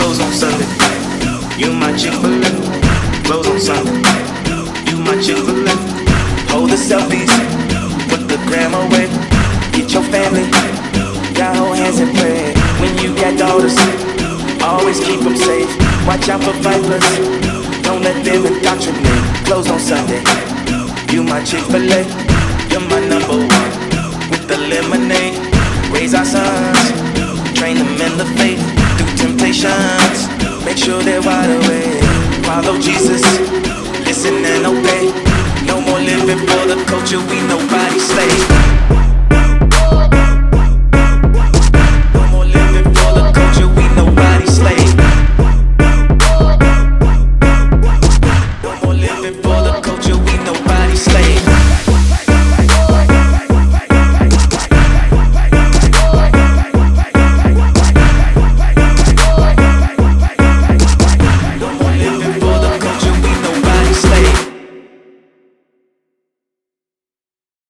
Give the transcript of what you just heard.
close on Sunday. You my Chick Fil A, close on Sunday. You my Chick Fil A. Hold the selfies put the gram away. Get your family, y'all hands in prayer. When you got daughters, always keep them safe. Watch out for vipers, don't let them indoctrinate. Close on Sunday. You my Chick Fil A, you're my number one. emotions. Make sure they're wide awake. Follow Jesus, listen and obey. No more living for the culture, we nobody slaves. for the culture, we nobody slave.